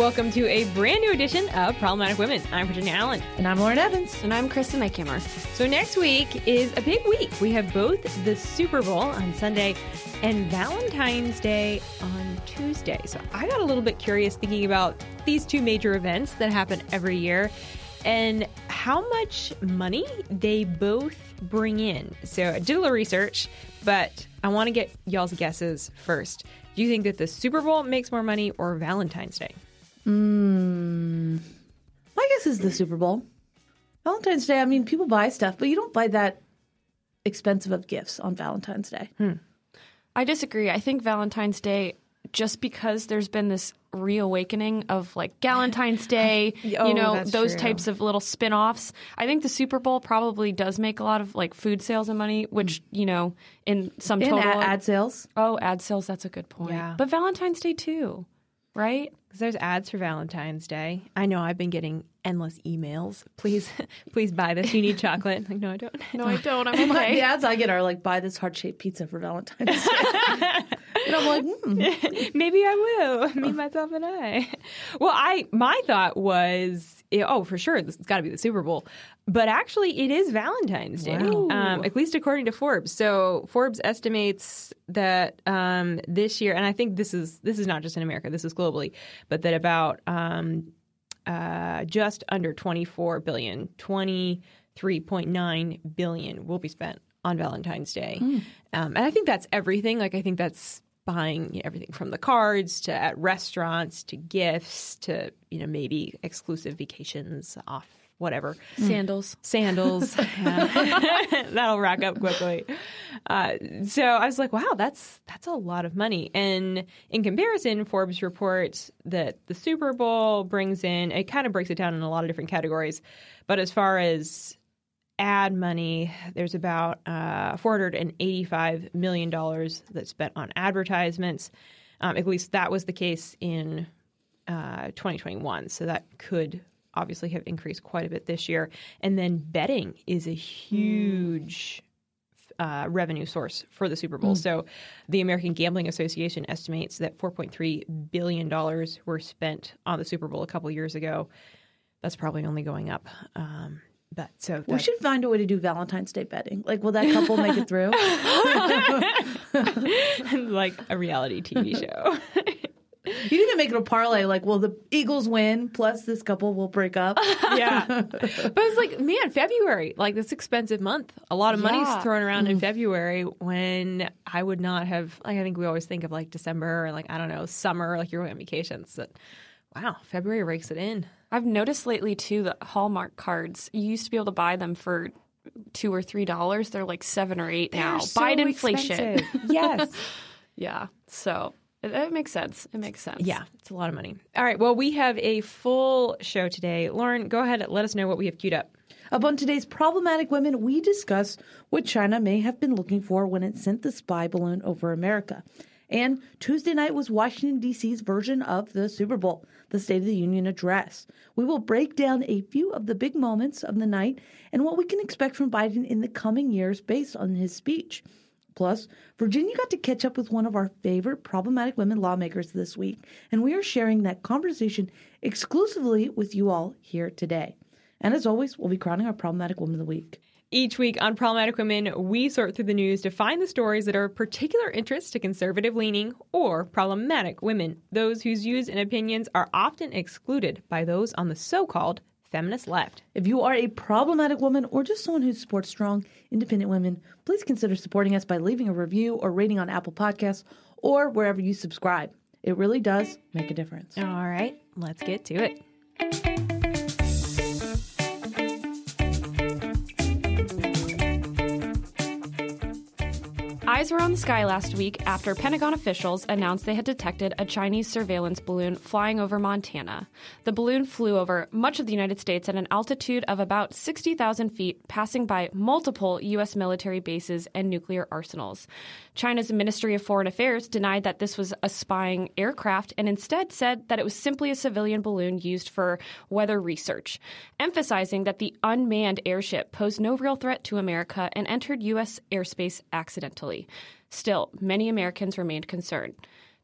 Welcome to a brand new edition of Problematic Women. I'm Virginia Allen. And I'm Lauren Evans. And I'm Kristen Eichamer. So next week is a big week. We have both the Super Bowl on Sunday and Valentine's Day on Tuesday. So I got a little bit curious thinking about these two major events that happen every year and how much money they both bring in. So I did a little research, but I want to get y'all's guesses first. Do you think that the Super Bowl makes more money or Valentine's Day? Mm, my guess is the Super Bowl. Valentine's Day, I mean, people buy stuff, but you don't buy that expensive of gifts on Valentine's Day. Hmm. I disagree. I think Valentine's Day, just because there's been this reawakening of like Galentine's Day, oh, you know, those true. types of little spin offs. I think the Super Bowl probably does make a lot of like food sales and money, which, you know, in some And total. ad, ad sales. oh, ad sales, that's a good point. Yeah. But Valentine's Day too, right? Because there's ads for Valentine's Day. I know I've been getting endless emails. Please, please buy this. You need chocolate. Like, no, I don't. No, I don't. I'm okay. the ads I get are like, buy this heart shaped pizza for Valentine's Day. and I'm like, hmm. Maybe I will. Me, myself, and I. Well, I my thought was, eh, oh, for sure, it's got to be the Super Bowl. But actually, it is Valentine's Day, Wow. um, at least according to Forbes. So Forbes estimates that um, this year, and I think this is this is not just in America, this is globally, but that about um, uh, just under 24 billion, 23.9 billion will be spent on Valentine's Day. Um, and I think that's everything. Like, I think that's buying everything from the cards to at restaurants to gifts to, you know, maybe exclusive vacations off whatever Sandals. sandals. That'll rack up quickly. Uh, so I was like, wow, that's that's a lot of money. And in comparison, Forbes reports that the Super Bowl brings in it kind of breaks it down in a lot of different categories. But as far as ad money, there's about uh, $485 million that's spent on advertisements. Um, at least that was the case in uh, 2021. So that could obviously have increased quite a bit this year. And then betting is a huge uh, revenue source for the Super Bowl. So the American Gambling Association estimates that $4.3 billion were spent on the Super Bowl a couple years ago. That's probably only going up. Um, but so we should find a way to do Valentine's Day betting. Like, will that couple make it through? like a reality TV show. You need to make it a parlay. Like, will the Eagles win? Plus, this couple will break up. yeah. But it's like, man, February, like this expensive month. A lot of money's thrown around in mm. February when I would not have, like, I think we always think of like December or like, I don't know, summer, like you're on vacations. But wow, February rakes it in. I've noticed lately too that Hallmark cards, you used to be able to buy them for two or three dollars. They're like seven or eight now. Buy it inflation. yes. Yeah. So it, it makes sense. It makes sense. Yeah, it's a lot of money. All right. Well, we have a full show today. Lauren, go ahead and let us know what we have queued up. Up on today's Problematic Women, we discuss what China may have been looking for when it sent the spy balloon over America. And Tuesday night was Washington, D.C.'s version of the Super Bowl, the State of the Union address. We will break down a few of the big moments of the night and what we can expect from Biden in the coming years based on his speech. Plus, Virginia got to catch up with one of our favorite problematic women lawmakers this week, and we are sharing that conversation exclusively with you all here today. And as always, we'll be crowning our problematic woman of the week. Each week on Problematic Women, we sort through the news to find the stories that are of particular interest to conservative leaning or problematic women, those whose views and opinions are often excluded by those on the so called feminist left. If you are a problematic woman or just someone who supports strong, independent women, please consider supporting us by leaving a review or rating on Apple Podcasts or wherever you subscribe. It really does make a difference. All right, let's get to it. Eyes were on the sky last week after Pentagon officials announced they had detected a Chinese surveillance balloon flying over Montana. The balloon flew over much of the United States at an altitude of about 60,000 feet, passing by multiple U.S. military bases and nuclear arsenals. China's Ministry of Foreign Affairs denied that this was a spying aircraft and instead said that it was simply a civilian balloon used for weather research, emphasizing that the unmanned airship posed no real threat to America and entered U.S. airspace accidentally. Still, many Americans remained concerned.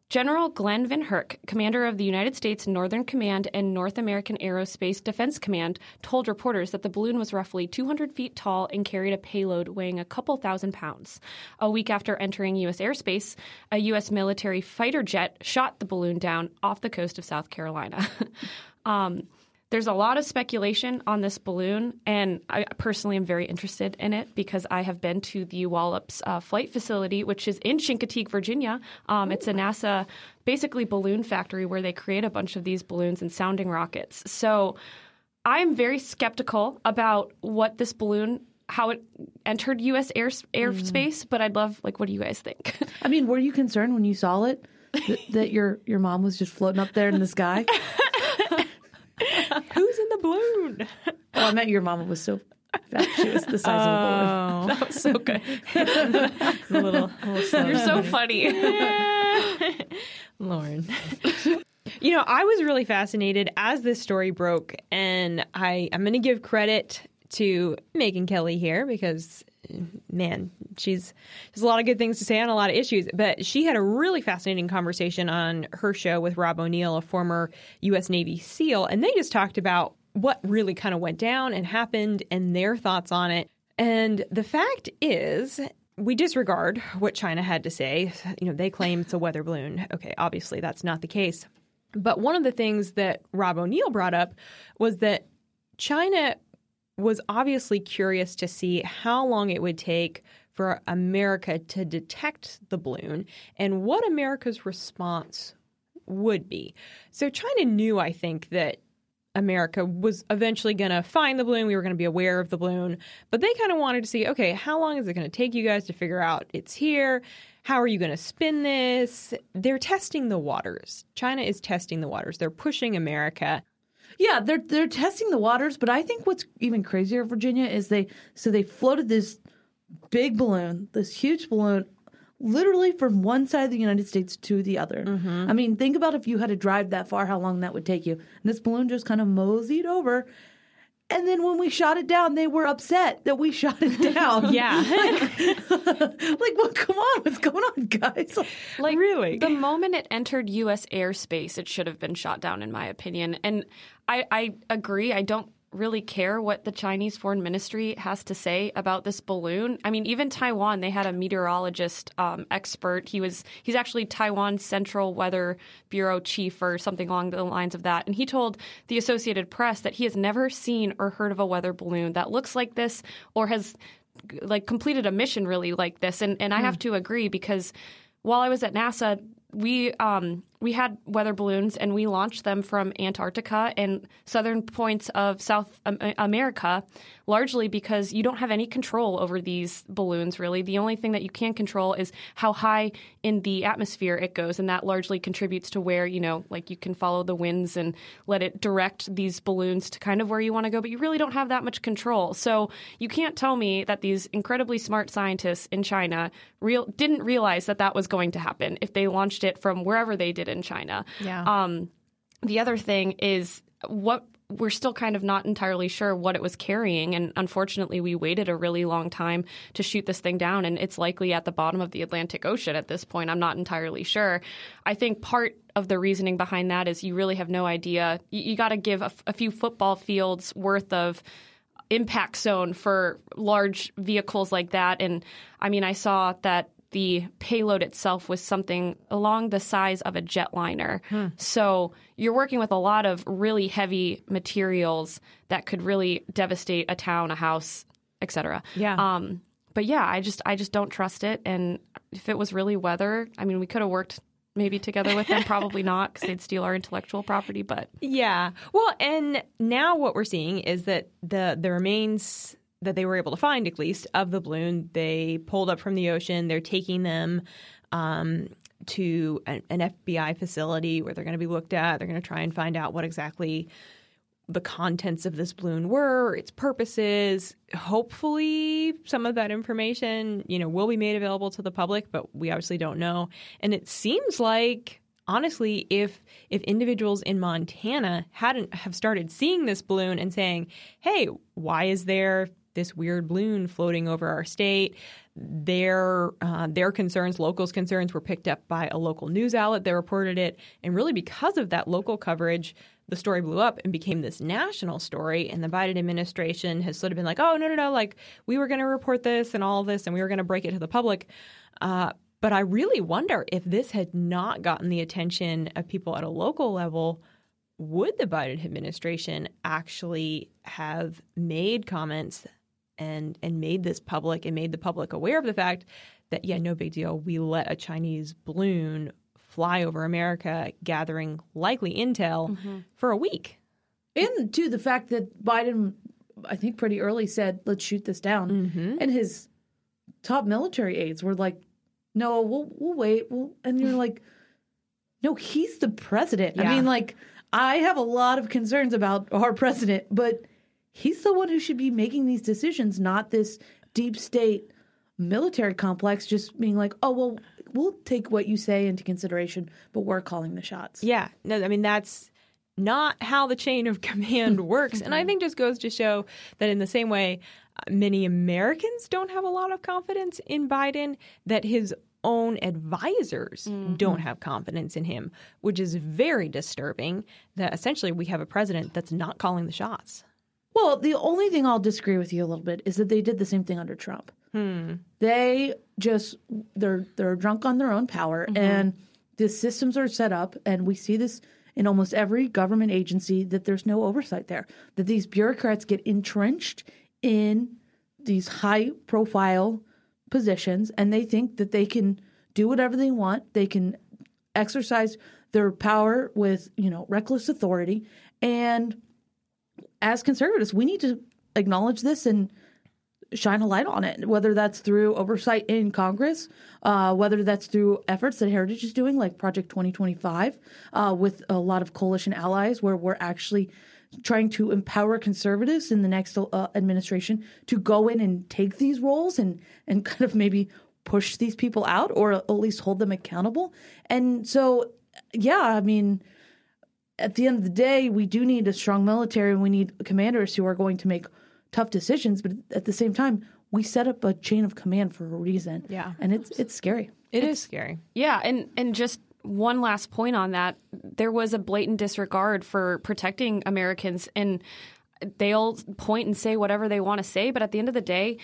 General Glen VanHerck, commander of the United States Northern Command and North American Aerospace Defense Command, told reporters that the balloon was roughly 200 feet tall and carried a payload weighing a couple thousand pounds. A week after entering U.S. airspace, a U.S. military fighter jet shot the balloon down off the coast of South Carolina. um, there's a lot of speculation on this balloon, and I personally am very interested in it because I have been to the Wallops uh, flight facility, which is in Chincoteague, Virginia. Um, it's a NASA basically balloon factory where they create a bunch of these balloons and sounding rockets. So I'm very skeptical about what this balloon how it entered U.S. Air, airspace, mm. but I'd love like what do you guys think? I mean, were you concerned when you saw it that, that your your mom was just floating up there in the sky? Who's in the balloon? Oh, I meant your mama was so fat. She was the size oh, of a balloon. Oh, that was so good. a little, a little You're so funny. Lauren. You know, I was really fascinated as this story broke, and I, I'm going to give credit to Megyn Kelly here because man, she's has a lot of good things to say on a lot of issues. But she had a really fascinating conversation on her show with Rob O'Neill, a former U.S. Navy SEAL, and they just talked about what really kind of went down and happened and their thoughts on it. And the fact is, we disregard what China had to say. You know, they claim it's a weather balloon. Okay, obviously that's not the case. But one of the things that Rob O'Neill brought up was that China was obviously curious to see how long it would take for America to detect the balloon and what America's response would be. So China knew, I think, that America was eventually going to find the balloon. We were going to be aware of the balloon, but they kind of wanted to see okay, how long is it going to take you guys to figure out it's here? How are you going to spin this? They're testing the waters. China is testing the waters. They're pushing America. Yeah, they're they're testing the waters, but I think what's even crazier, Virginia, is they so they floated this big balloon, this huge balloon, literally from one side of the United States to the other. Mm-hmm. I mean, think about if you had to drive that far, how long that would take you. And this balloon just kind of moseyed over and then when we shot it down, they were upset that we shot it down. yeah. like, like, well, come on, what's going on, guys? Like, really? The moment it entered U.S. airspace, it should have been shot down, in my opinion. And I, I agree. I don't really care what the Chinese foreign ministry has to say about this balloon. I mean, even Taiwan, they had a meteorologist um, expert. He was he's actually Taiwan's Central Weather Bureau chief or something along the lines of that. And he told the Associated Press that he has never seen or heard of a weather balloon that looks like this or has like completed a mission really like this. And and I have hmm. to agree because while I was at NASA, we um, we had weather balloons and we launched them from Antarctica and southern points of South uh, America, largely because you don't have any control over these balloons, really. The only thing that you can control is how high in the atmosphere it goes, and that largely contributes to where, you know, like you can follow the winds and let it direct these balloons to kind of where you want to go, but you really don't have that much control. So you can't tell me that these incredibly smart scientists in China real didn't realize that that was going to happen if they launched it from wherever they did in China. Yeah. Um, the other thing is what we're still kind of not entirely sure what it was carrying. And unfortunately, we waited a really long time to shoot this thing down, and it's likely at the bottom of the Atlantic Ocean at this point. I'm not entirely sure. I think part of the reasoning behind that is you really have no idea. You, you got to give a, a few football fields worth of impact zone for large vehicles like that. And I mean, I saw that the payload itself was something along the size of a jetliner. Hmm. So you're working with a lot of really heavy materials that could really devastate a town, a house, etc. Yeah. Um, but yeah, I just I just don't trust it. And if it was really weather, I mean, we could have worked maybe together with them. Probably not because they'd steal our intellectual property. But yeah, well, and now what we're seeing is that the the remains that they were able to find, at least, of the balloon. They pulled up from the ocean. They're taking them um, to an, an, FBI facility where they're going to be looked at. They're going to try and find out what exactly the contents of this balloon were, its purposes. Hopefully, some of that information, you know, will be made available to the public, but we obviously don't know. And it seems like honestly, if if individuals in Montana hadn't have started seeing this balloon and saying, "Hey, why is there this weird balloon floating over our state. Their uh, their concerns, locals' concerns, were picked up by a local news outlet that reported it, and really because of that local coverage, the story blew up and became this national story. And the Biden administration has sort of been like, "Oh no, no, no! Like we were going to report this and all this, and we were going to break it to the public." Uh, but I really wonder if this had not gotten the attention of people at a local level would the Biden administration actually have made comments and and made this public and made the public aware of the fact that yeah, no big deal. We let a Chinese balloon fly over America, gathering likely intel mm-hmm. for a week. And to the fact that Biden, I think, pretty early said, "Let's shoot this down," mm-hmm. and his top military aides were like, "No, we'll we'll wait." We'll, and you're like, "No, he's the president." Yeah. I mean, like I have a lot of concerns about our president, but he's the one who should be making these decisions, not this deep state military complex just being like, oh, well, we'll take what you say into consideration, but we're calling the shots. Yeah. No, I mean, that's not how the chain of command works. and I think just goes to show that in the same way, uh, many Americans don't have a lot of confidence in Biden, that his own advisors mm-hmm. don't have confidence in him, which is very disturbing that essentially we have a president that's not calling the shots. Well, the only thing I'll disagree with you a little bit is that they did the same thing under Trump. Hmm. They just they're they're drunk on their own power mm-hmm. and the systems are set up and we see this in almost every government agency that there's no oversight there. That these bureaucrats get entrenched in these high profile positions and they think that they can do whatever they want. They can exercise their power with, you know, reckless authority. And as conservatives, we need to acknowledge this and shine a light on it, whether that's through oversight in Congress, uh, whether that's through efforts that Heritage is doing, like Project 2025, uh, with a lot of coalition allies, where we're actually trying to empower conservatives in the next uh, administration to go in and take these roles and and kind of maybe push these people out or at least hold them accountable. And so, yeah, I mean, at the end of the day, we do need a strong military and we need commanders who are going to make tough decisions. But at the same time, we set up a chain of command for a reason. Yeah, and it's it's scary. It it's, is scary. Yeah, and and just one last point on that there was a blatant disregard for protecting Americans, and they'll point and say whatever they want to say, but at the end of the day,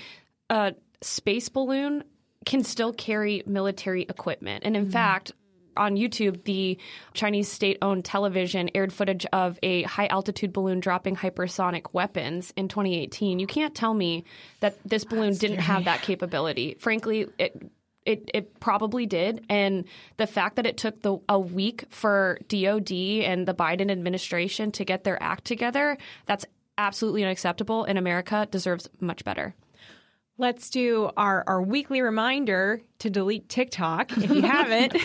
a space balloon can still carry military equipment. And in mm-hmm. fact, on YouTube, the Chinese state owned television aired footage of a high altitude balloon dropping hypersonic weapons in 2018. You can't tell me that this balloon That's didn't scary. have that capability. Frankly, it it, it probably did. And the fact that it took the, a week for DOD and the Biden administration to get their act together, that's absolutely unacceptable. And America deserves much better. Let's do our, our weekly reminder to delete TikTok if you haven't.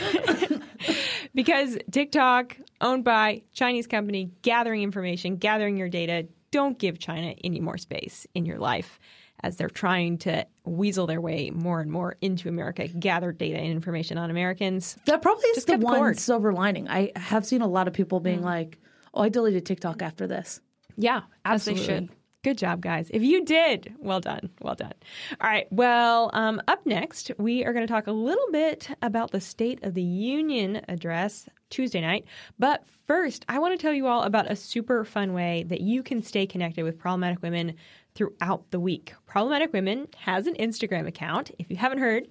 because TikTok, owned by Chinese company, gathering information, gathering your data, don't give China any more space in your life as they're trying to weasel their way more and more into America, gather data and information on Americans. That probably is Just the one cord. silver lining. I have seen a lot of people being mm. like, "Oh, I deleted TikTok after this." Yeah, absolutely. As they should. Good job, guys. If you did, well done. Well done. All right. Well, um, up next, we are going to talk a little bit about the State of the Union address Tuesday night. But first, I want to tell you all about a super fun way that you can stay connected with problematic women throughout the week. Problematic Women has an Instagram account, if you haven't heard.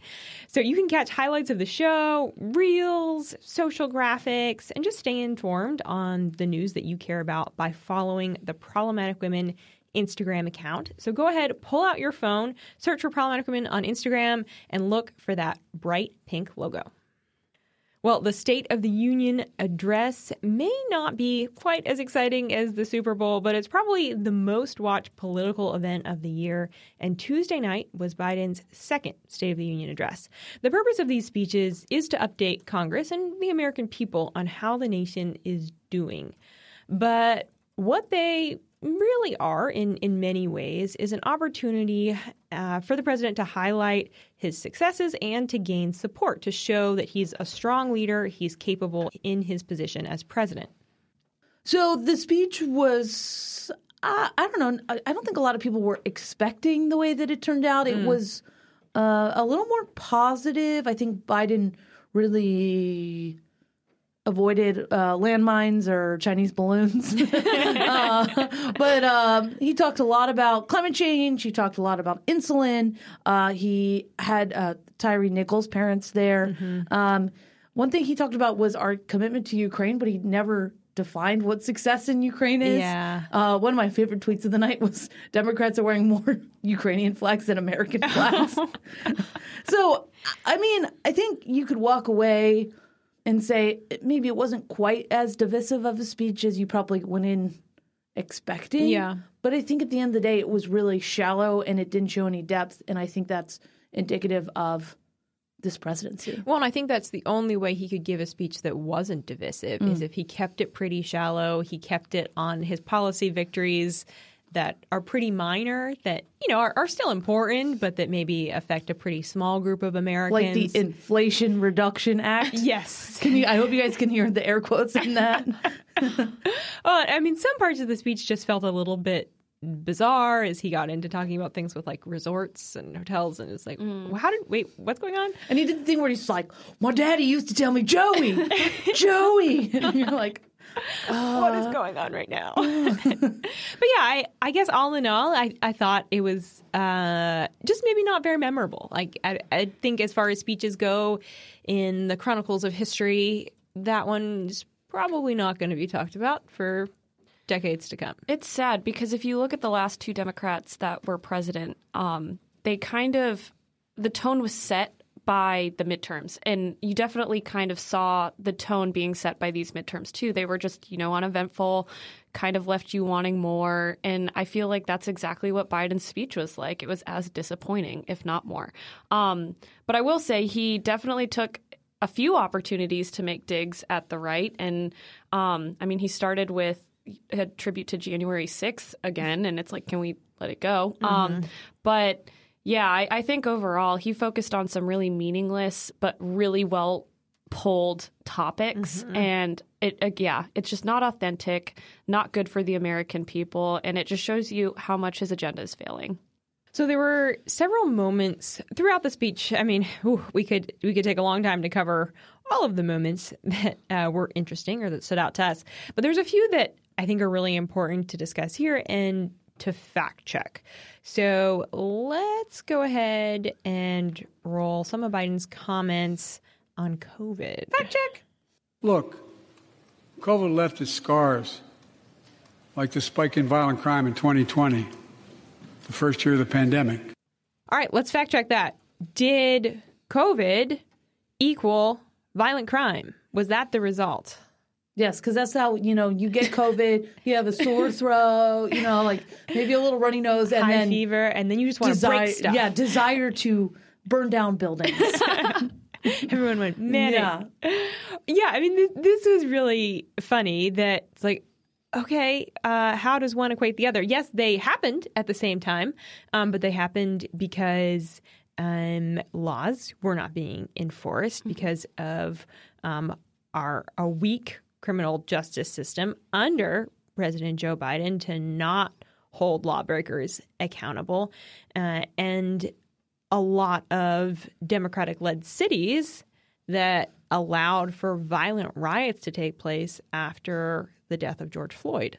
So you can catch highlights of the show, reels, social graphics, and just stay informed on the news that you care about by following the Problematic Women Instagram account. So go ahead, pull out your phone, search for Problematic Women on Instagram, and look for that bright pink logo. Well, the State of the Union address may not be quite as exciting as the Super Bowl, but it's probably the most watched political event of the year. And Tuesday night was Biden's second State of the Union address. The purpose of these speeches is to update Congress and the American people on how the nation is doing. But what they really are in in many ways is an opportunity uh, for the president to highlight his successes and to gain support to show that he's a strong leader he's capable in his position as president so the speech was I, I don't know. I, I don't think a lot of people were expecting the way that it turned out. It was uh, a little more positive. I think Biden really avoided uh, landmines or Chinese balloons. uh, but um, he talked a lot about climate change. He talked a lot about insulin. Uh, he had uh, Tyre Nichols' parents there. Um, one thing he talked about was our commitment to Ukraine, but he never defined what success in Ukraine is. Yeah. Uh, one of my favorite tweets of the night was Democrats are wearing more Ukrainian flags than American flags. so, I mean, I think you could walk away and say maybe it wasn't quite as divisive of a speech as you probably went in expecting. Yeah. But I think at the end of the day, it was really shallow and it didn't show any depth. And I think that's indicative of this presidency. Well, and I think that's the only way he could give a speech that wasn't divisive is mm. if he kept it pretty shallow. He kept it on his policy victories that are pretty minor, that you know are, are still important, but that maybe affect a pretty small group of Americans. Like the Inflation Reduction Act. yes. Can you? I hope you guys can hear the air quotes in that. Well, uh, I mean, some parts of the speech just felt a little bit bizarre as he got into talking about things with like resorts and hotels, and it's like, mm. well, how did wait? What's going on? And he did the thing where he's like, "My daddy used to tell me, Joey, Joey," and you're like, what is going on right now? but yeah, I, I guess all in all, I, I thought it was uh, just maybe not very memorable. Like I, I think as far as speeches go in the chronicles of history, that one's probably not going to be talked about for decades to come. It's sad because if you look at the last two Democrats that were president, um, they kind of the tone was set by the midterms, and you definitely kind of saw the tone being set by these midterms too. They were just you know uneventful, kind of left you wanting more, and I feel like that's exactly what Biden's speech was like. It was as disappointing, if not more. Um, but I will say he definitely took a few opportunities to make digs at the right, and um, I mean he started with a tribute to January 6th again, and it's like, can we let it go? Um, but yeah, I, I think overall he focused on some really meaningless but really well pulled topics, and it uh, yeah, it's just not authentic, not good for the American people, and it just shows you how much his agenda is failing. So there were several moments throughout the speech. I mean, ooh, we could we could take a long time to cover all of the moments that uh, were interesting or that stood out to us. But there's a few that I think are really important to discuss here and to fact check. So let's go ahead and roll some of Biden's comments on COVID. Fact check. Look, COVID left its scars, like the spike in violent crime in 2020, the first year of the pandemic. All right, let's fact check that. Did COVID equal violent crime? Was that the result? Yes, because that's how you know you get COVID. you have a sore throat, you know, like maybe a little runny nose, and High then fever, and then you just want to break stuff. yeah, desire to burn down buildings. Everyone went manic. yeah, Yeah, I mean, this, this was really funny that it's like, okay, uh, how does one equate the other? Yes, they happened at the same time, um, but they happened because um, laws were not being enforced because of um, our a weak criminal justice system under President Joe Biden to not hold lawbreakers accountable, uh, and a lot of Democratic led cities that allowed for violent riots to take place after the death of George Floyd.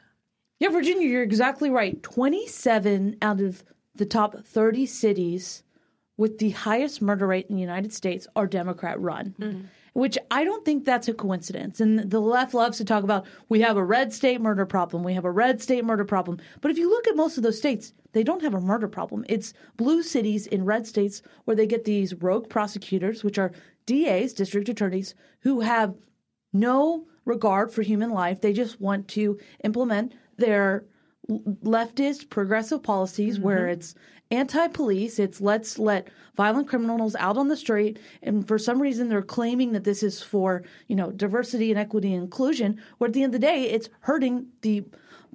yeah, Virginia, you're exactly right. Twenty-seven out of the top thirty cities with the highest murder rate in the United States are Democrat run. Which I don't think that's a coincidence. And the left loves to talk about we have a red state murder problem, we have a red state murder problem. But if you look at most of those states, they don't have a murder problem. It's blue cities in red states where they get these rogue prosecutors, which are DAs, district attorneys, who have no regard for human life. They just want to implement their leftist progressive policies where mm-hmm. it's anti-police. It's let's let violent criminals out on the street. And for some reason they're claiming that this is for you know diversity and equity and inclusion. Where at the end of the day it's hurting the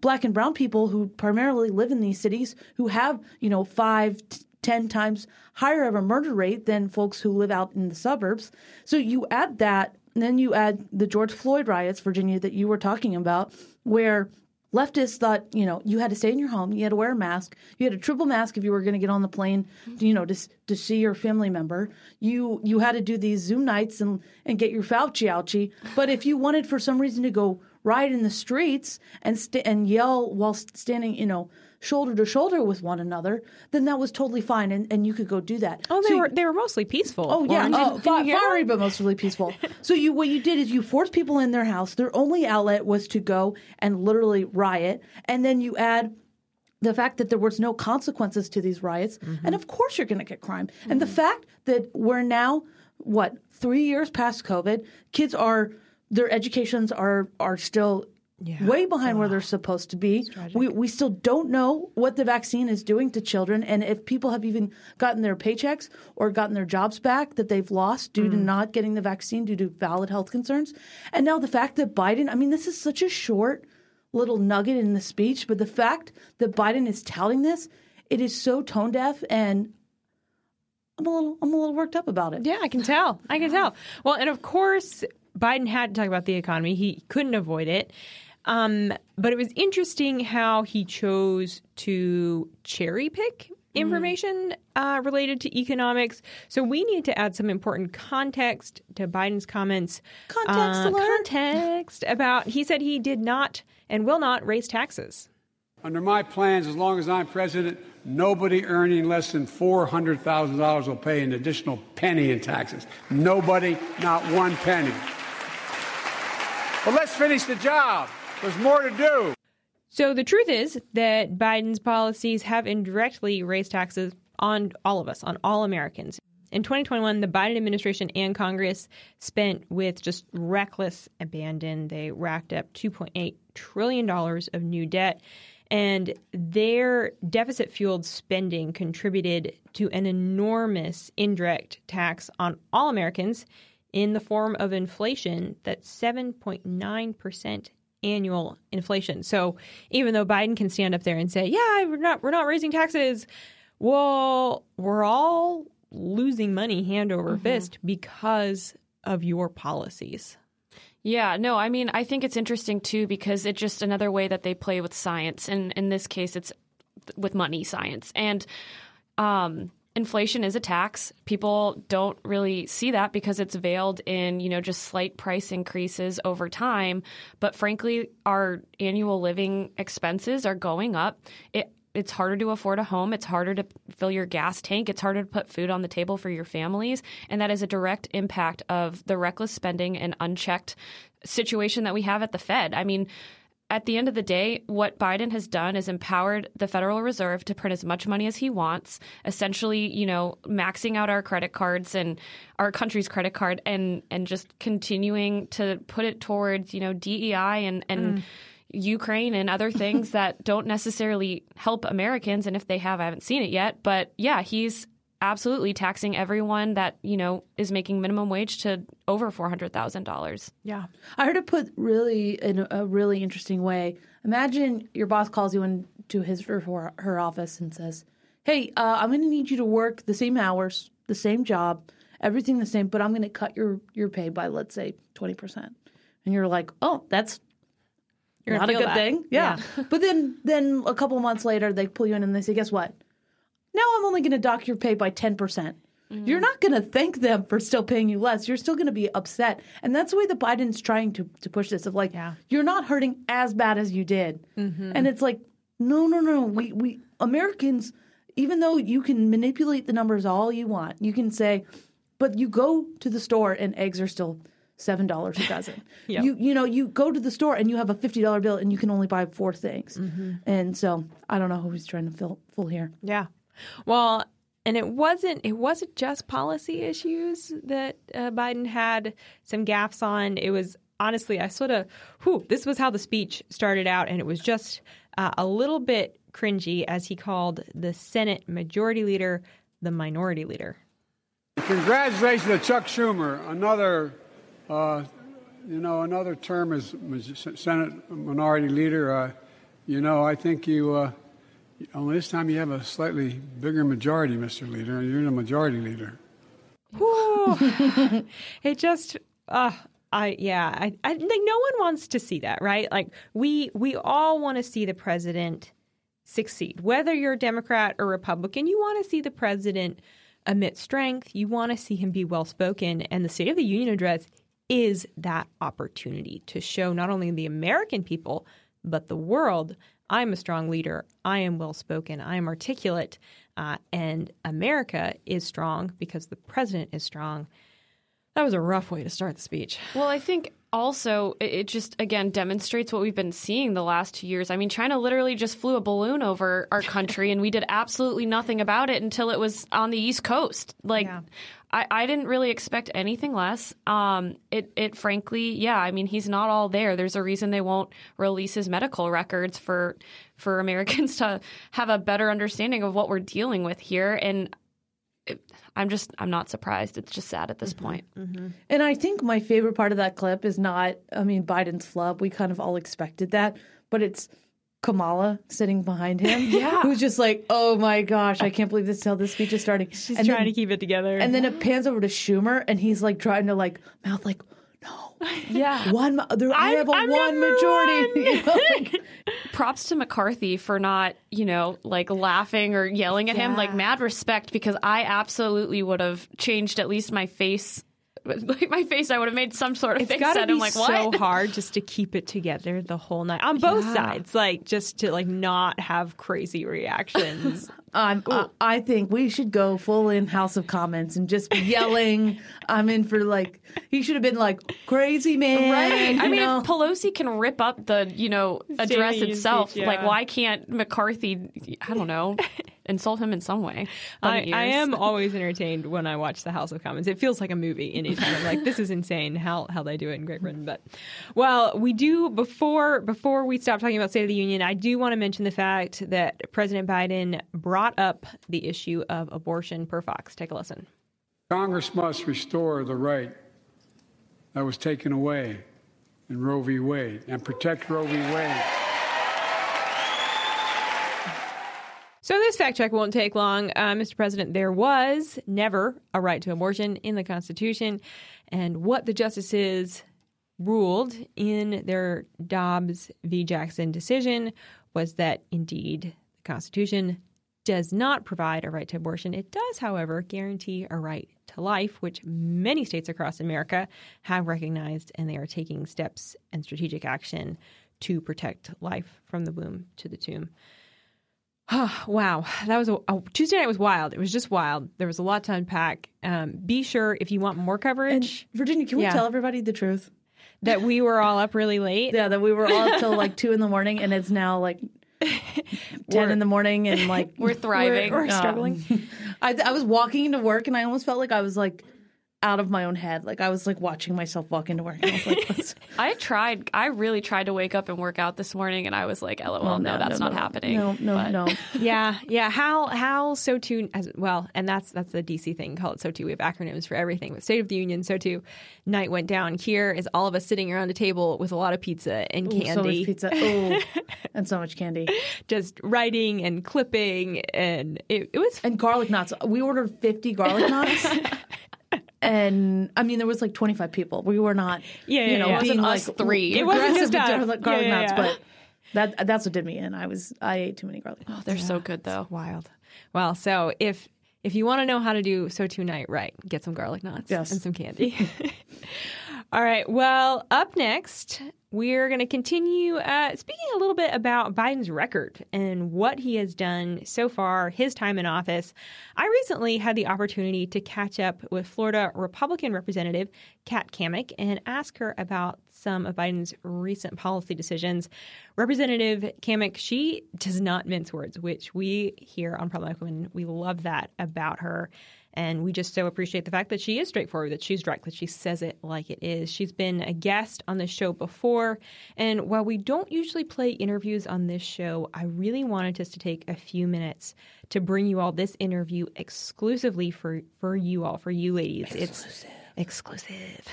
black and brown people who primarily live in these cities who have you know five t- ten times higher of a murder rate than folks who live out in the suburbs. So you add that and then you add the george floyd riots virginia that you were talking about where leftists thought, you know, you had to stay in your home, you had to wear a mask, you had a triple mask if you were going to get on the plane, you know, to to see your family member. You you had to do these Zoom nights and and get your Fauci ouchie. But if you wanted for some reason to go ride in the streets and st- and yell while standing, you know, shoulder to shoulder with one another, then that was totally fine, and, and you could go do that. Oh, they So were they were mostly peaceful. Oh yeah, oh, fi- you fiery but mostly peaceful. so you what you did is you forced people in their house. Their only outlet was to go and literally riot, and then you add the fact that there was no consequences to these riots, Mm-hmm. and of course you're going to get crime. And the fact that we're now what three years past COVID, kids are their educations are are still. Way behind where they're supposed to be. We we still don't know what the vaccine is doing to children, and if people have even gotten their paychecks or gotten their jobs back that they've lost due to mm. not getting the vaccine due to valid health concerns. And now the fact that Biden, I mean, this is such a short little nugget in the speech, but the fact that Biden is touting this, it is so tone deaf, and I'm a little I'm a little worked up about it. Yeah, I can tell. I can tell. Well, and of course, Biden had to talk about the economy. He couldn't avoid it. Um, but it was interesting how he chose to cherry pick information uh, related to economics. So we need to add some important context to Biden's comments. Context Uh, alert. Context about he said he did not and will not raise taxes. Under my plans, as long as I'm president, nobody earning less than $400,000 will pay an additional penny in taxes. Nobody, not one penny. But let's finish the job. There's more to do. So the truth is that Biden's policies have indirectly raised taxes on all of us, on all Americans. In 2021, the Biden administration and Congress spent with just reckless abandon. They racked up $2.8 trillion of new debt, and their deficit fueled spending contributed to an enormous indirect tax on all Americans in the form of inflation that's 7.9% annual inflation. So even though Biden can stand up there and say, "Yeah, we're not we're not raising taxes," well, we're all losing money hand over fist because of your policies. Yeah, no, I mean, I think it's interesting too because it's just another way that they play with science. And in this case, it's with money science. And um, inflation is a tax. People don't really see that because it's veiled in, you know, just slight price increases over time. But frankly, our annual living expenses are going up. It it's harder to afford a home. It's harder to fill your gas tank. It's harder to put food on the table for your families. And that is a direct impact of the reckless spending and unchecked situation that we have at the Fed. I mean, at the end of the day, what Biden has done is empowered the Federal Reserve to print as much money as he wants, essentially, you know, maxing out our credit cards and our country's credit card and and just continuing to put it towards, you know, DEI and and mm. Ukraine and other things that don't necessarily help Americans. And if they have, I haven't seen it yet. But yeah, he's absolutely taxing everyone that, you know, is making minimum wage to over $400,000. Yeah. I heard it put really in a really interesting way. Imagine your boss calls you into his or her- office and says, "Hey, uh, I'm going to need you to work the same hours, the same job, everything the same, but I'm going to cut your your pay by let's say twenty percent." And you're like, "Oh, that's You're not a good that. thing." Yeah. but then then a couple months later, they pull you in and they say, "Guess what? Now I'm only going to dock your pay by ten percent." You're not going to thank them for still paying you less. You're still going to be upset, and that's the way that Biden's trying to to push this. Of like, Yeah. you're not hurting as bad as you did, mm-hmm. and it's like, no, no, no. We we Americans, even though you can manipulate the numbers all you want, you can say, but you go to the store and eggs are still seven dollars a dozen. Yep. You you know you go to the store and you have a fifty dollar bill and you can only buy four things, mm-hmm. and so I don't know who he's trying to fill full here. Yeah. Well, and it wasn't it wasn't just policy issues that uh, Biden had some gaffes on. It was honestly, I sort of, whew, this was how the speech started out, and it was just uh, a little bit cringy as he called the Senate Majority Leader the Minority Leader. Congratulations to Chuck Schumer. Another, uh, you know, another term as Senate Minority Leader. Uh, you know, I think you. Only this time you have a slightly bigger majority, Mr. Leader. You're the majority leader. It just, uh, I yeah, I, I like no one wants to see that, right? Like we we all want to see the president succeed. Whether you're a Democrat or Republican, you want to see the president emit strength. You want to see him be well spoken, and the State of the Union address is that opportunity to show not only the American people but the world. I'm a strong leader. I am well spoken. I am articulate, uh, and America is strong because the president is strong. That was a rough way to start the speech. Well, I think also it just again demonstrates what we've been seeing the last two years. I mean, China literally just flew a balloon over our country, and we did absolutely nothing about it until it was on the East Coast. Like, Yeah. I, I didn't really expect anything less. Um, it, it frankly, yeah. I mean, he's not all there. There's a reason they won't release his medical records for for Americans to have a better understanding of what we're dealing with here. And it, I'm just, I'm not surprised. It's just sad at this mm-hmm. point. Mm-hmm. And I think my favorite part of that clip is not, I mean, Biden's flub. We kind of all expected that, but it's Kamala sitting behind him. Yeah. Who's just like, oh my gosh, I can't believe this is how this speech is starting. She's and trying then, to keep it together. And then it pans over to Schumer and he's like trying to like mouth like, no. Yeah. One, there, I have a I'm one majority. one. You know, like- props to McCarthy for not, you know, like laughing or yelling at him. Like mad respect because I absolutely would have changed at least my face. Like my face, I would have made some sort of it's face got to at be him. Like so hard just to keep it together the whole night on both Yeah. sides, like just to like not have crazy reactions. I'm, I, I think we should go full in House of Commons and just be yelling. I'm in for like, he should have been like, crazy man. Right. I mean, know? if Pelosi can rip up the, you know, address Union itself, speech, like why can't McCarthy, I don't know, insult him in some way? I, I am always entertained when I watch the House of Commons. It feels like a movie anytime. I'm like, this is insane how how they do it in Great Britain. But well, we do before before we stop talking about State of the Union, I do want to mention the fact that President Biden brought up the issue of abortion per Fox. Take a listen. Congress must restore the right that was taken away in Roe v. Wade and protect Roe v. Wade. So this fact check won't take long, uh, Mr. President. There was never a right to abortion in the Constitution, and what the justices ruled in their Dobbs v. Jackson decision was that indeed the Constitution does not provide a right to abortion. It does, however, guarantee a right to life, which many states across America have recognized, and they are taking steps and strategic action to protect life from the womb to the tomb. Wow, that was a, a- Tuesday night was wild. It was just wild. There was a lot to unpack. Um, be sure if you want more And coverage Virginia, can we Yeah. tell everybody the truth? that we were all up really late. Yeah, that we were all up till like two in the morning, and it's now like ten in the morning, and like We're thriving. We're um, struggling. I, I was walking into work, and I almost felt like I was like out of my own head. Like I was like watching myself walk into work. And I was like, What's, I tried. I really tried to wake up and work out this morning, and I was like, "LOL, Well, no, no, that's no, not no. happening." no, no, But- no. yeah, yeah. How how so too as well, and that's that's the DC thing. Call it SOTU. We have acronyms for everything. But State of the Union, SOTU. Night went down. Here is all of us sitting around a table with a lot of pizza and Ooh, candy. so much pizza. Oh, and so much candy just writing and clipping, and it, it was and garlic knots. We ordered fifty garlic knots. And I mean, there was like 25 people. We were not, Yeah, you know, yeah. It being like three. It wasn't aggressive just us. garlic- garlic Yeah, yeah, knots, yeah. but that that's what did me in. I was I ate too many garlic knots. Oh, they're so good though. wild. Well, so if if you want to know how to do SOTU night right, get some garlic knots Yes. and some candy. All right. Well, up next, we're going to continue uh, speaking a little bit about Biden's record and what he has done so far, his time in office. I recently had the opportunity to catch up with Florida Republican Representative Kat Cammack and ask her about some of Biden's recent policy decisions. Representative Cammack, she does not mince words, which we here on Problematic Women, we love that about her. And we just so appreciate the fact that she is straightforward, that she's direct, that she says it like it is. She's been a guest on this show before. And while we don't usually play interviews on this show, I really wanted us to take a few minutes to bring you all this interview exclusively for, for you all, for you ladies. It's exclusive.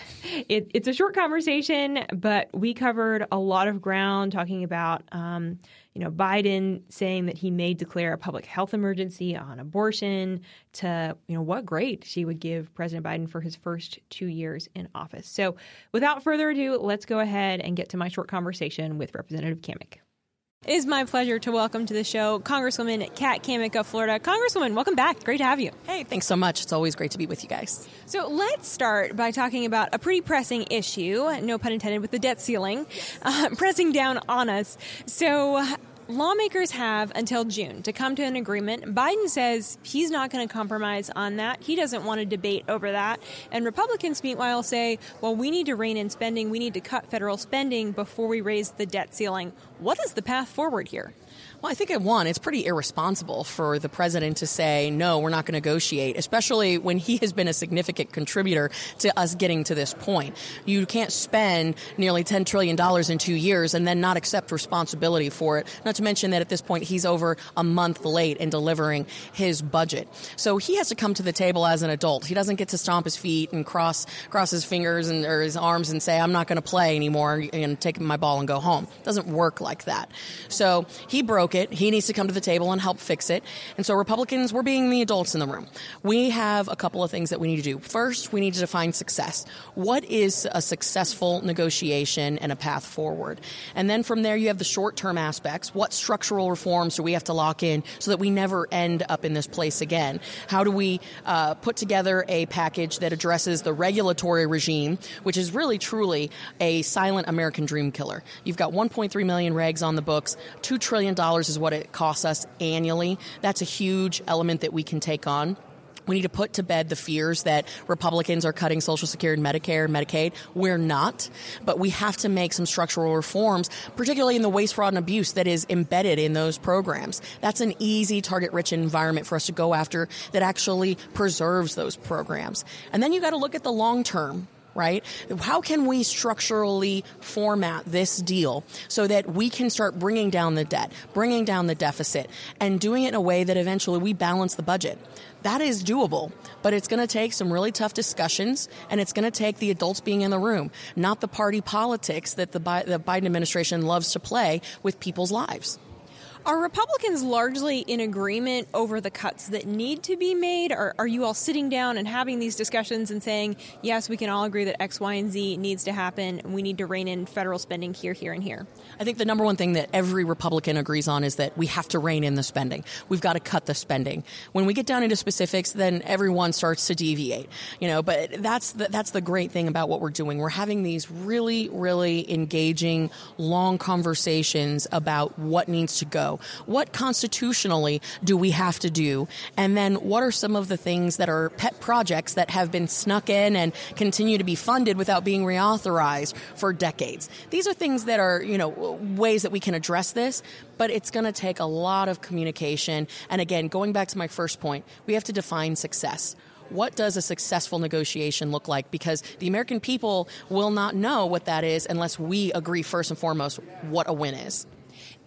It, it's a short conversation, but we covered a lot of ground talking about, um, you know, Biden saying that he may declare a public health emergency on abortion to, you know, what grade she would give President Biden for his first two years in office. So without further ado, let's go ahead and get to my short conversation with Representative Cammack. It is my pleasure to welcome to the show Congresswoman Kat Cammack of Florida. Congresswoman, welcome back. Great to have you. Hey, thanks so much. It's always great to be with you guys. So let's start by talking about a pretty pressing issue, no pun intended, with the debt ceiling uh, pressing down on us. So lawmakers have until June to come to an agreement. Biden says he's not going to compromise on that. He doesn't want to debate over that. And Republicans, meanwhile, say, well, we need to rein in spending. We need to cut federal spending before we raise the debt ceiling. What is the path forward here? Well, I think at one, it's pretty irresponsible for the president to say, no, we're not going to negotiate, especially when he has been a significant contributor to us getting to this point. You can't spend nearly $10 trillion in two years and then not accept responsibility for it. Not to mention that at this point, he's over a month late in delivering his budget. So he has to come to the table as an adult. He doesn't get to stomp his feet and cross, cross his fingers and, or his arms and say, I'm not going to play anymore and take my ball and go home. It doesn't work like that. So he broke broke it. He needs to come to the table and help fix it. And so Republicans, we're being the adults in the room. We have a couple of things that we need to do. First, we need to define success. What is a successful negotiation and a path forward? And then from there, you have the short term aspects. What structural reforms do we have to lock in so that we never end up in this place again? How do we uh, put together a package that addresses the regulatory regime, which is really truly a silent American dream killer? You've got 1.3 million regs on the books, $2 trillion is what it costs us annually. That's a huge element that we can take on. We need to put to bed the fears that Republicans are cutting Social Security, Medicare, and Medicaid. We're not, but we have to make some structural reforms, particularly in the waste, fraud, and abuse that is embedded in those programs. That's an easy, target rich environment for us to go after that actually preserves those programs. And then you got to look at the long term right? How can we structurally format this deal so that we can start bringing down the debt, bringing down the deficit, and doing it in a way that eventually we balance the budget? That is doable, but it's going to take some really tough discussions, and it's going to take the adults being in the room, not the party politics that the, Bi- the Biden administration loves to play with people's lives. Are Republicans largely in agreement over the cuts that need to be made? Or are you all sitting down and having these discussions and saying, yes, we can all agree that X, Y, and Z needs to happen, and we need to rein in federal spending here, here, and here? I think the number one thing that every Republican agrees on is that we have to rein in the spending. We've got to cut the spending. When we get down into specifics, then everyone starts to deviate. You know, but that's the, that's the great thing about what we're doing. We're having these really, really engaging, long conversations about what needs to go what constitutionally do we have to do? And then what are some of the things that are pet projects that have been snuck in and continue to be funded without being reauthorized for decades? These are things that are, you know, ways that we can address this, but it's going to take a lot of communication. And again, going back to my first point, we have to define success what does a successful negotiation look like? Because the American people will not know what that is unless we agree first and foremost what a win is.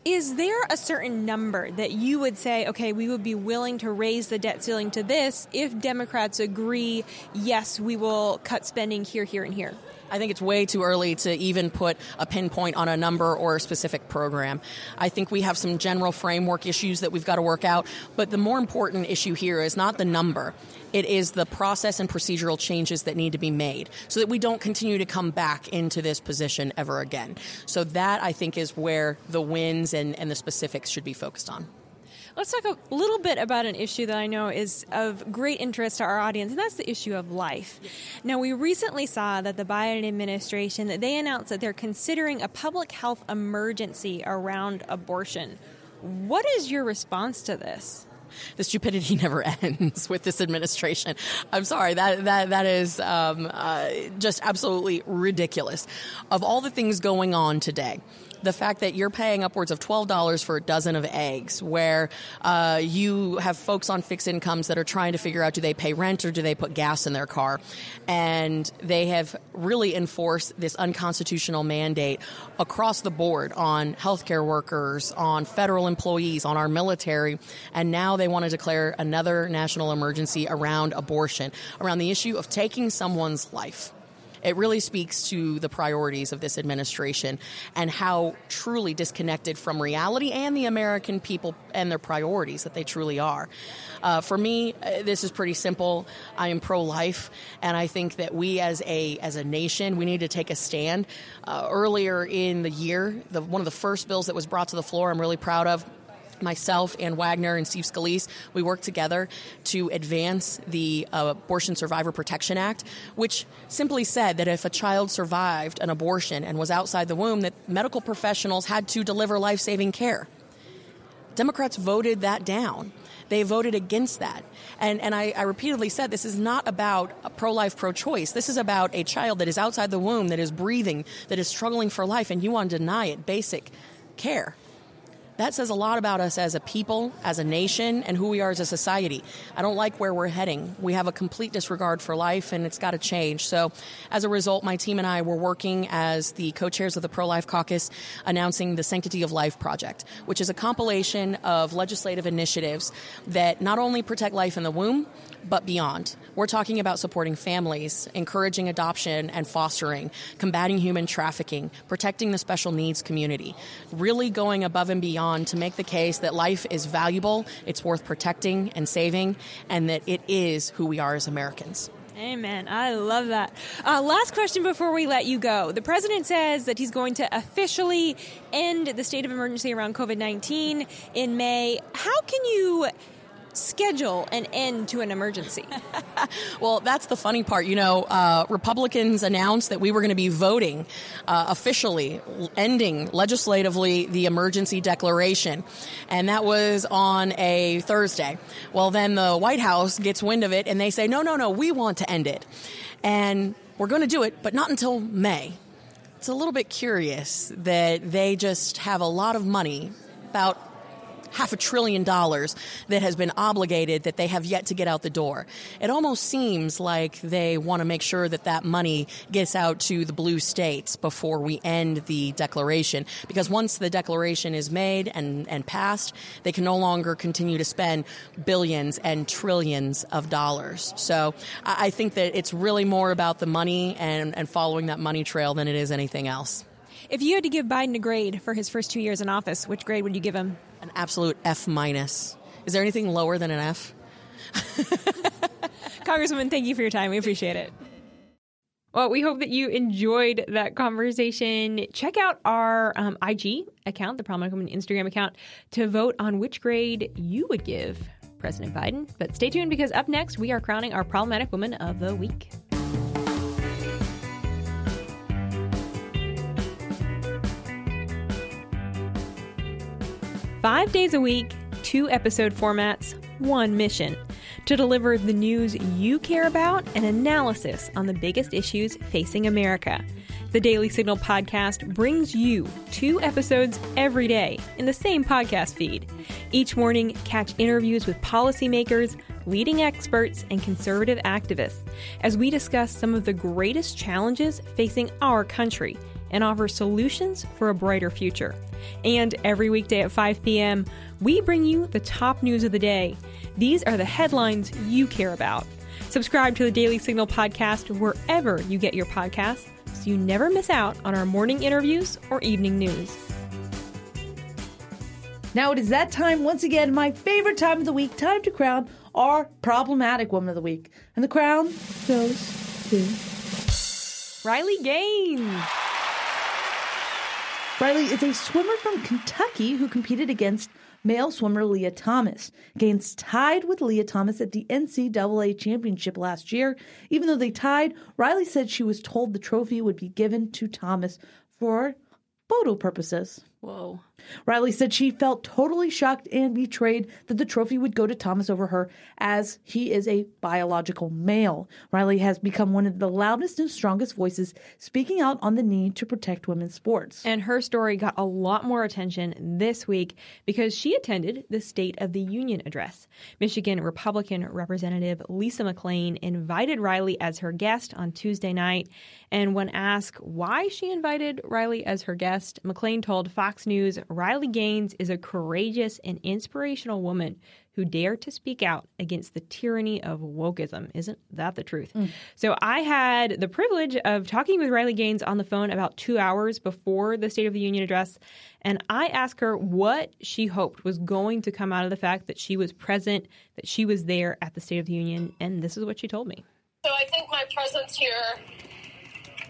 Is there a certain number that you would say, okay, we would be willing to raise the debt ceiling to this if Democrats agree, yes, we will cut spending here, here, and here? I think it's way too early to even put a pinpoint on a number or a specific program. I think we have some general framework issues that we've got to work out, but the more important issue here is not the number. It is the process and procedural changes that need to be made so that we don't continue to come back into this position ever again. So that I think is where the wins and, and the specifics should be focused on. Let's talk a little bit about an issue that I know is of great interest to our audience, and that's the issue of life. Now, we recently saw that the Biden administration that they announced that they're considering a public health emergency around abortion. What is your response to this? the stupidity never ends with this administration. I'm sorry that that that is um, uh, just absolutely ridiculous. Of all the things going on today, the fact that you're paying upwards of $12 for a dozen of eggs, where uh, you have folks on fixed incomes that are trying to figure out do they pay rent or do they put gas in their car. And they have really enforced this unconstitutional mandate across the board on healthcare workers, on federal employees, on our military. And now they want to declare another national emergency around abortion, around the issue of taking someone's life it really speaks to the priorities of this administration and how truly disconnected from reality and the American people and their priorities that they truly are. Uh, for me, uh, this is pretty simple. I am pro-life, and I think that we as a as a nation we need to take a stand. Uh, earlier in the year, the, one of the first bills that was brought to the floor, I'm really proud of myself and Wagner and Steve Scalise, we worked together to advance the uh, Abortion Survivor Protection Act, which simply said that if a child survived an abortion and was outside the womb, that medical professionals had to deliver life-saving care. Democrats voted that down. They voted against that. And, and I, I repeatedly said this is not about pro life, pro choice. This is about a child that is outside the womb, that is breathing, that is struggling for life, and you want to deny it basic care that says a lot about us as a people, as a nation, and who we are as a society. I don't like where we're heading. We have a complete disregard for life, and it's got to change. So, as a result, my team and I were working as the co chairs of the Pro Life Caucus, announcing the Sanctity of Life Project, which is a compilation of legislative initiatives that not only protect life in the womb, but beyond. We're talking about supporting families, encouraging adoption and fostering, combating human trafficking, protecting the special needs community, really going above and beyond to make the case that life is valuable, it's worth protecting and saving, and that it is who we are as Americans. Amen. I love that. Uh, last question before we let you go. The president says that he's going to officially end the state of emergency around COVID 19 in May. How can you schedule an end to an emergency? well, that's the funny part. You know, uh, Republicans announced that we were going to be voting uh, officially, ending legislatively the emergency declaration. And that was on a Thursday. Well, then the White House gets wind of it and they say, no, no, no, we want to end it. And we're going to do it, but not until May. It's a little bit curious that they just have a lot of money, about half a trillion dollars that has been obligated that they have yet to get out the door. It almost seems like they want to make sure that that money gets out to the blue states before we end the declaration. Because once the declaration is made and, and passed, they can no longer continue to spend billions and trillions of dollars. So I think that it's really more about the money and, and following that money trail than it is anything else. If you had to give Biden a grade for his first two years in office, which grade would you give him? An absolute F minus. Is there anything lower than an F? Congresswoman, thank you for your time. We appreciate it. Well, we hope that you enjoyed that conversation. Check out our um, IG account, the Problematic Woman Instagram account, to vote on which grade you would give President Biden. But stay tuned because up next, we are crowning our Problematic Woman of the Week. Five days a week, two episode formats, one mission to deliver the news you care about and analysis on the biggest issues facing America. The Daily Signal podcast brings you two episodes every day in the same podcast feed. Each morning, catch interviews with policymakers, leading experts, and conservative activists as we discuss some of the greatest challenges facing our country and offer solutions for a brighter future. And every weekday at 5 p.m., we bring you the top news of the day. These are the headlines you care about. Subscribe to the Daily Signal podcast wherever you get your podcasts so you never miss out on our morning interviews or evening news. Now it is that time once again, my favorite time of the week, time to crown our problematic woman of the week. And the crown goes to Riley Gaines. Riley is a swimmer from Kentucky who competed against male swimmer Lia Thomas. Gaines tied with Lia Thomas at the NCAA championship last year. Even though they tied, Riley said she was told the trophy would be given to Thomas for photo purposes. Whoa. Riley said she felt totally shocked and betrayed that the trophy would go to Thomas over her, as he is a biological male. Riley has become one of the loudest and strongest voices speaking out on the need to protect women's sports. And her story got a lot more attention this week because she attended the State of the Union address. Michigan Republican Representative Lisa McClain invited Riley as her guest on Tuesday night. And when asked why she invited Riley as her guest, McClain told Fox News Riley Gaines is a courageous and inspirational woman who dared to speak out against the tyranny of wokeism. Isn't that the truth? Mm. So I had the privilege of talking with Riley Gaines on the phone about two hours before the State of the Union address. And I asked her what she hoped was going to come out of the fact that she was present, that she was there at the State of the Union. And this is what she told me. So I think my presence here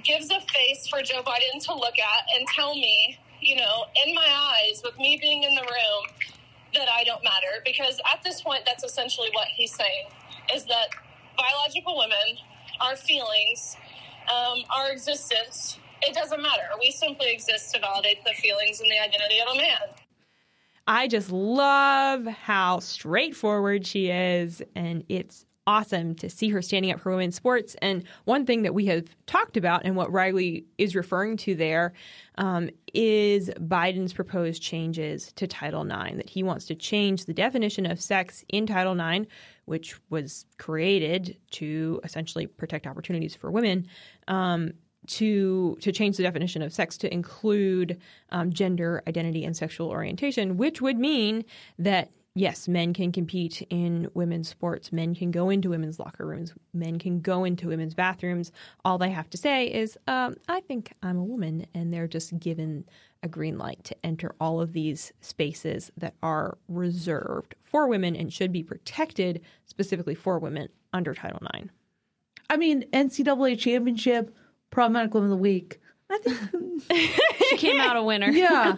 gives a face for Joe Biden to look at and tell me, you know, in my eyes, with me being in the room, that I don't matter. Because at this point, that's essentially what he's saying is that biological women, our feelings, um, our existence, it doesn't matter. We simply exist to validate the feelings and the identity of a man. I just love how straightforward she is, and it's awesome to see her standing up for women's sports. And one thing that we have talked about and what Riley is referring to there um, is Biden's proposed changes to Title IX, that he wants to change the definition of sex in Title IX, which was created to essentially protect opportunities for women. Um, to to change the definition of sex to include um, gender identity and sexual orientation, which would mean that yes, men can compete in women's sports. Men can go into women's locker rooms. Men can go into women's bathrooms. All they have to say is, um, I think I'm a woman. And they're just given a green light to enter all of these spaces that are reserved for women and should be protected specifically for women under Title IX. I mean, NCAA championship, problematic women of the week. I think she came out a winner. Yeah.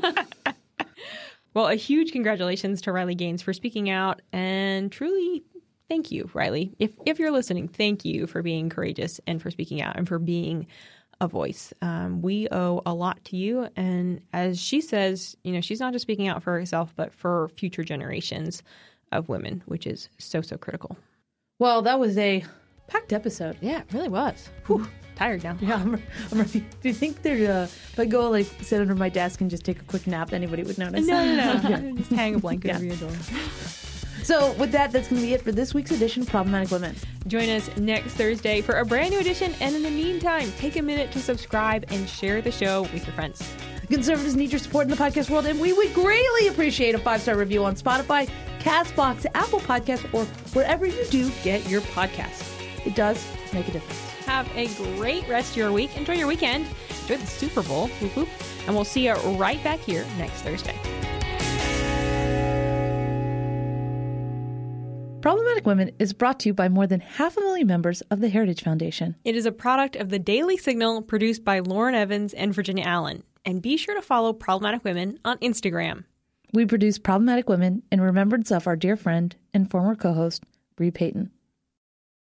Well, a huge congratulations to Riley Gaines for speaking out and truly thank you, Riley. If if you're listening, thank you for being courageous and for speaking out and for being a voice. Um, we owe a lot to you, and as she says, you know, she's not just speaking out for herself, but for future generations of women, which is so so critical. Well, that was a packed episode. Yeah, it really was. Whew tired now. Yeah, I'm, I'm ready. Do you think there, uh, if I go like sit under my desk and just take a quick nap, anybody would notice? No, no, no. yeah. just hang a blanket yeah. over your door. So, with that, that's going to be it for this week's edition of Problematic Women. Join us next Thursday for a brand new edition. And in the meantime, take a minute to subscribe and share the show with your friends. Conservatives need your support in the podcast world, and we would greatly appreciate a five star review on Spotify, Castbox, Apple Podcasts, or wherever you do get your podcasts. It does make a difference. Have a great rest of your week. Enjoy your weekend. Enjoy the Super Bowl. Whoop, whoop. And we'll see you right back here next Thursday. Problematic Women is brought to you by more than half a million members of the Heritage Foundation. It is a product of the Daily Signal produced by Lauren Evans and Virginia Allen. And be sure to follow Problematic Women on Instagram. We produce Problematic Women in remembrance of our dear friend and former co host, Bre Payton.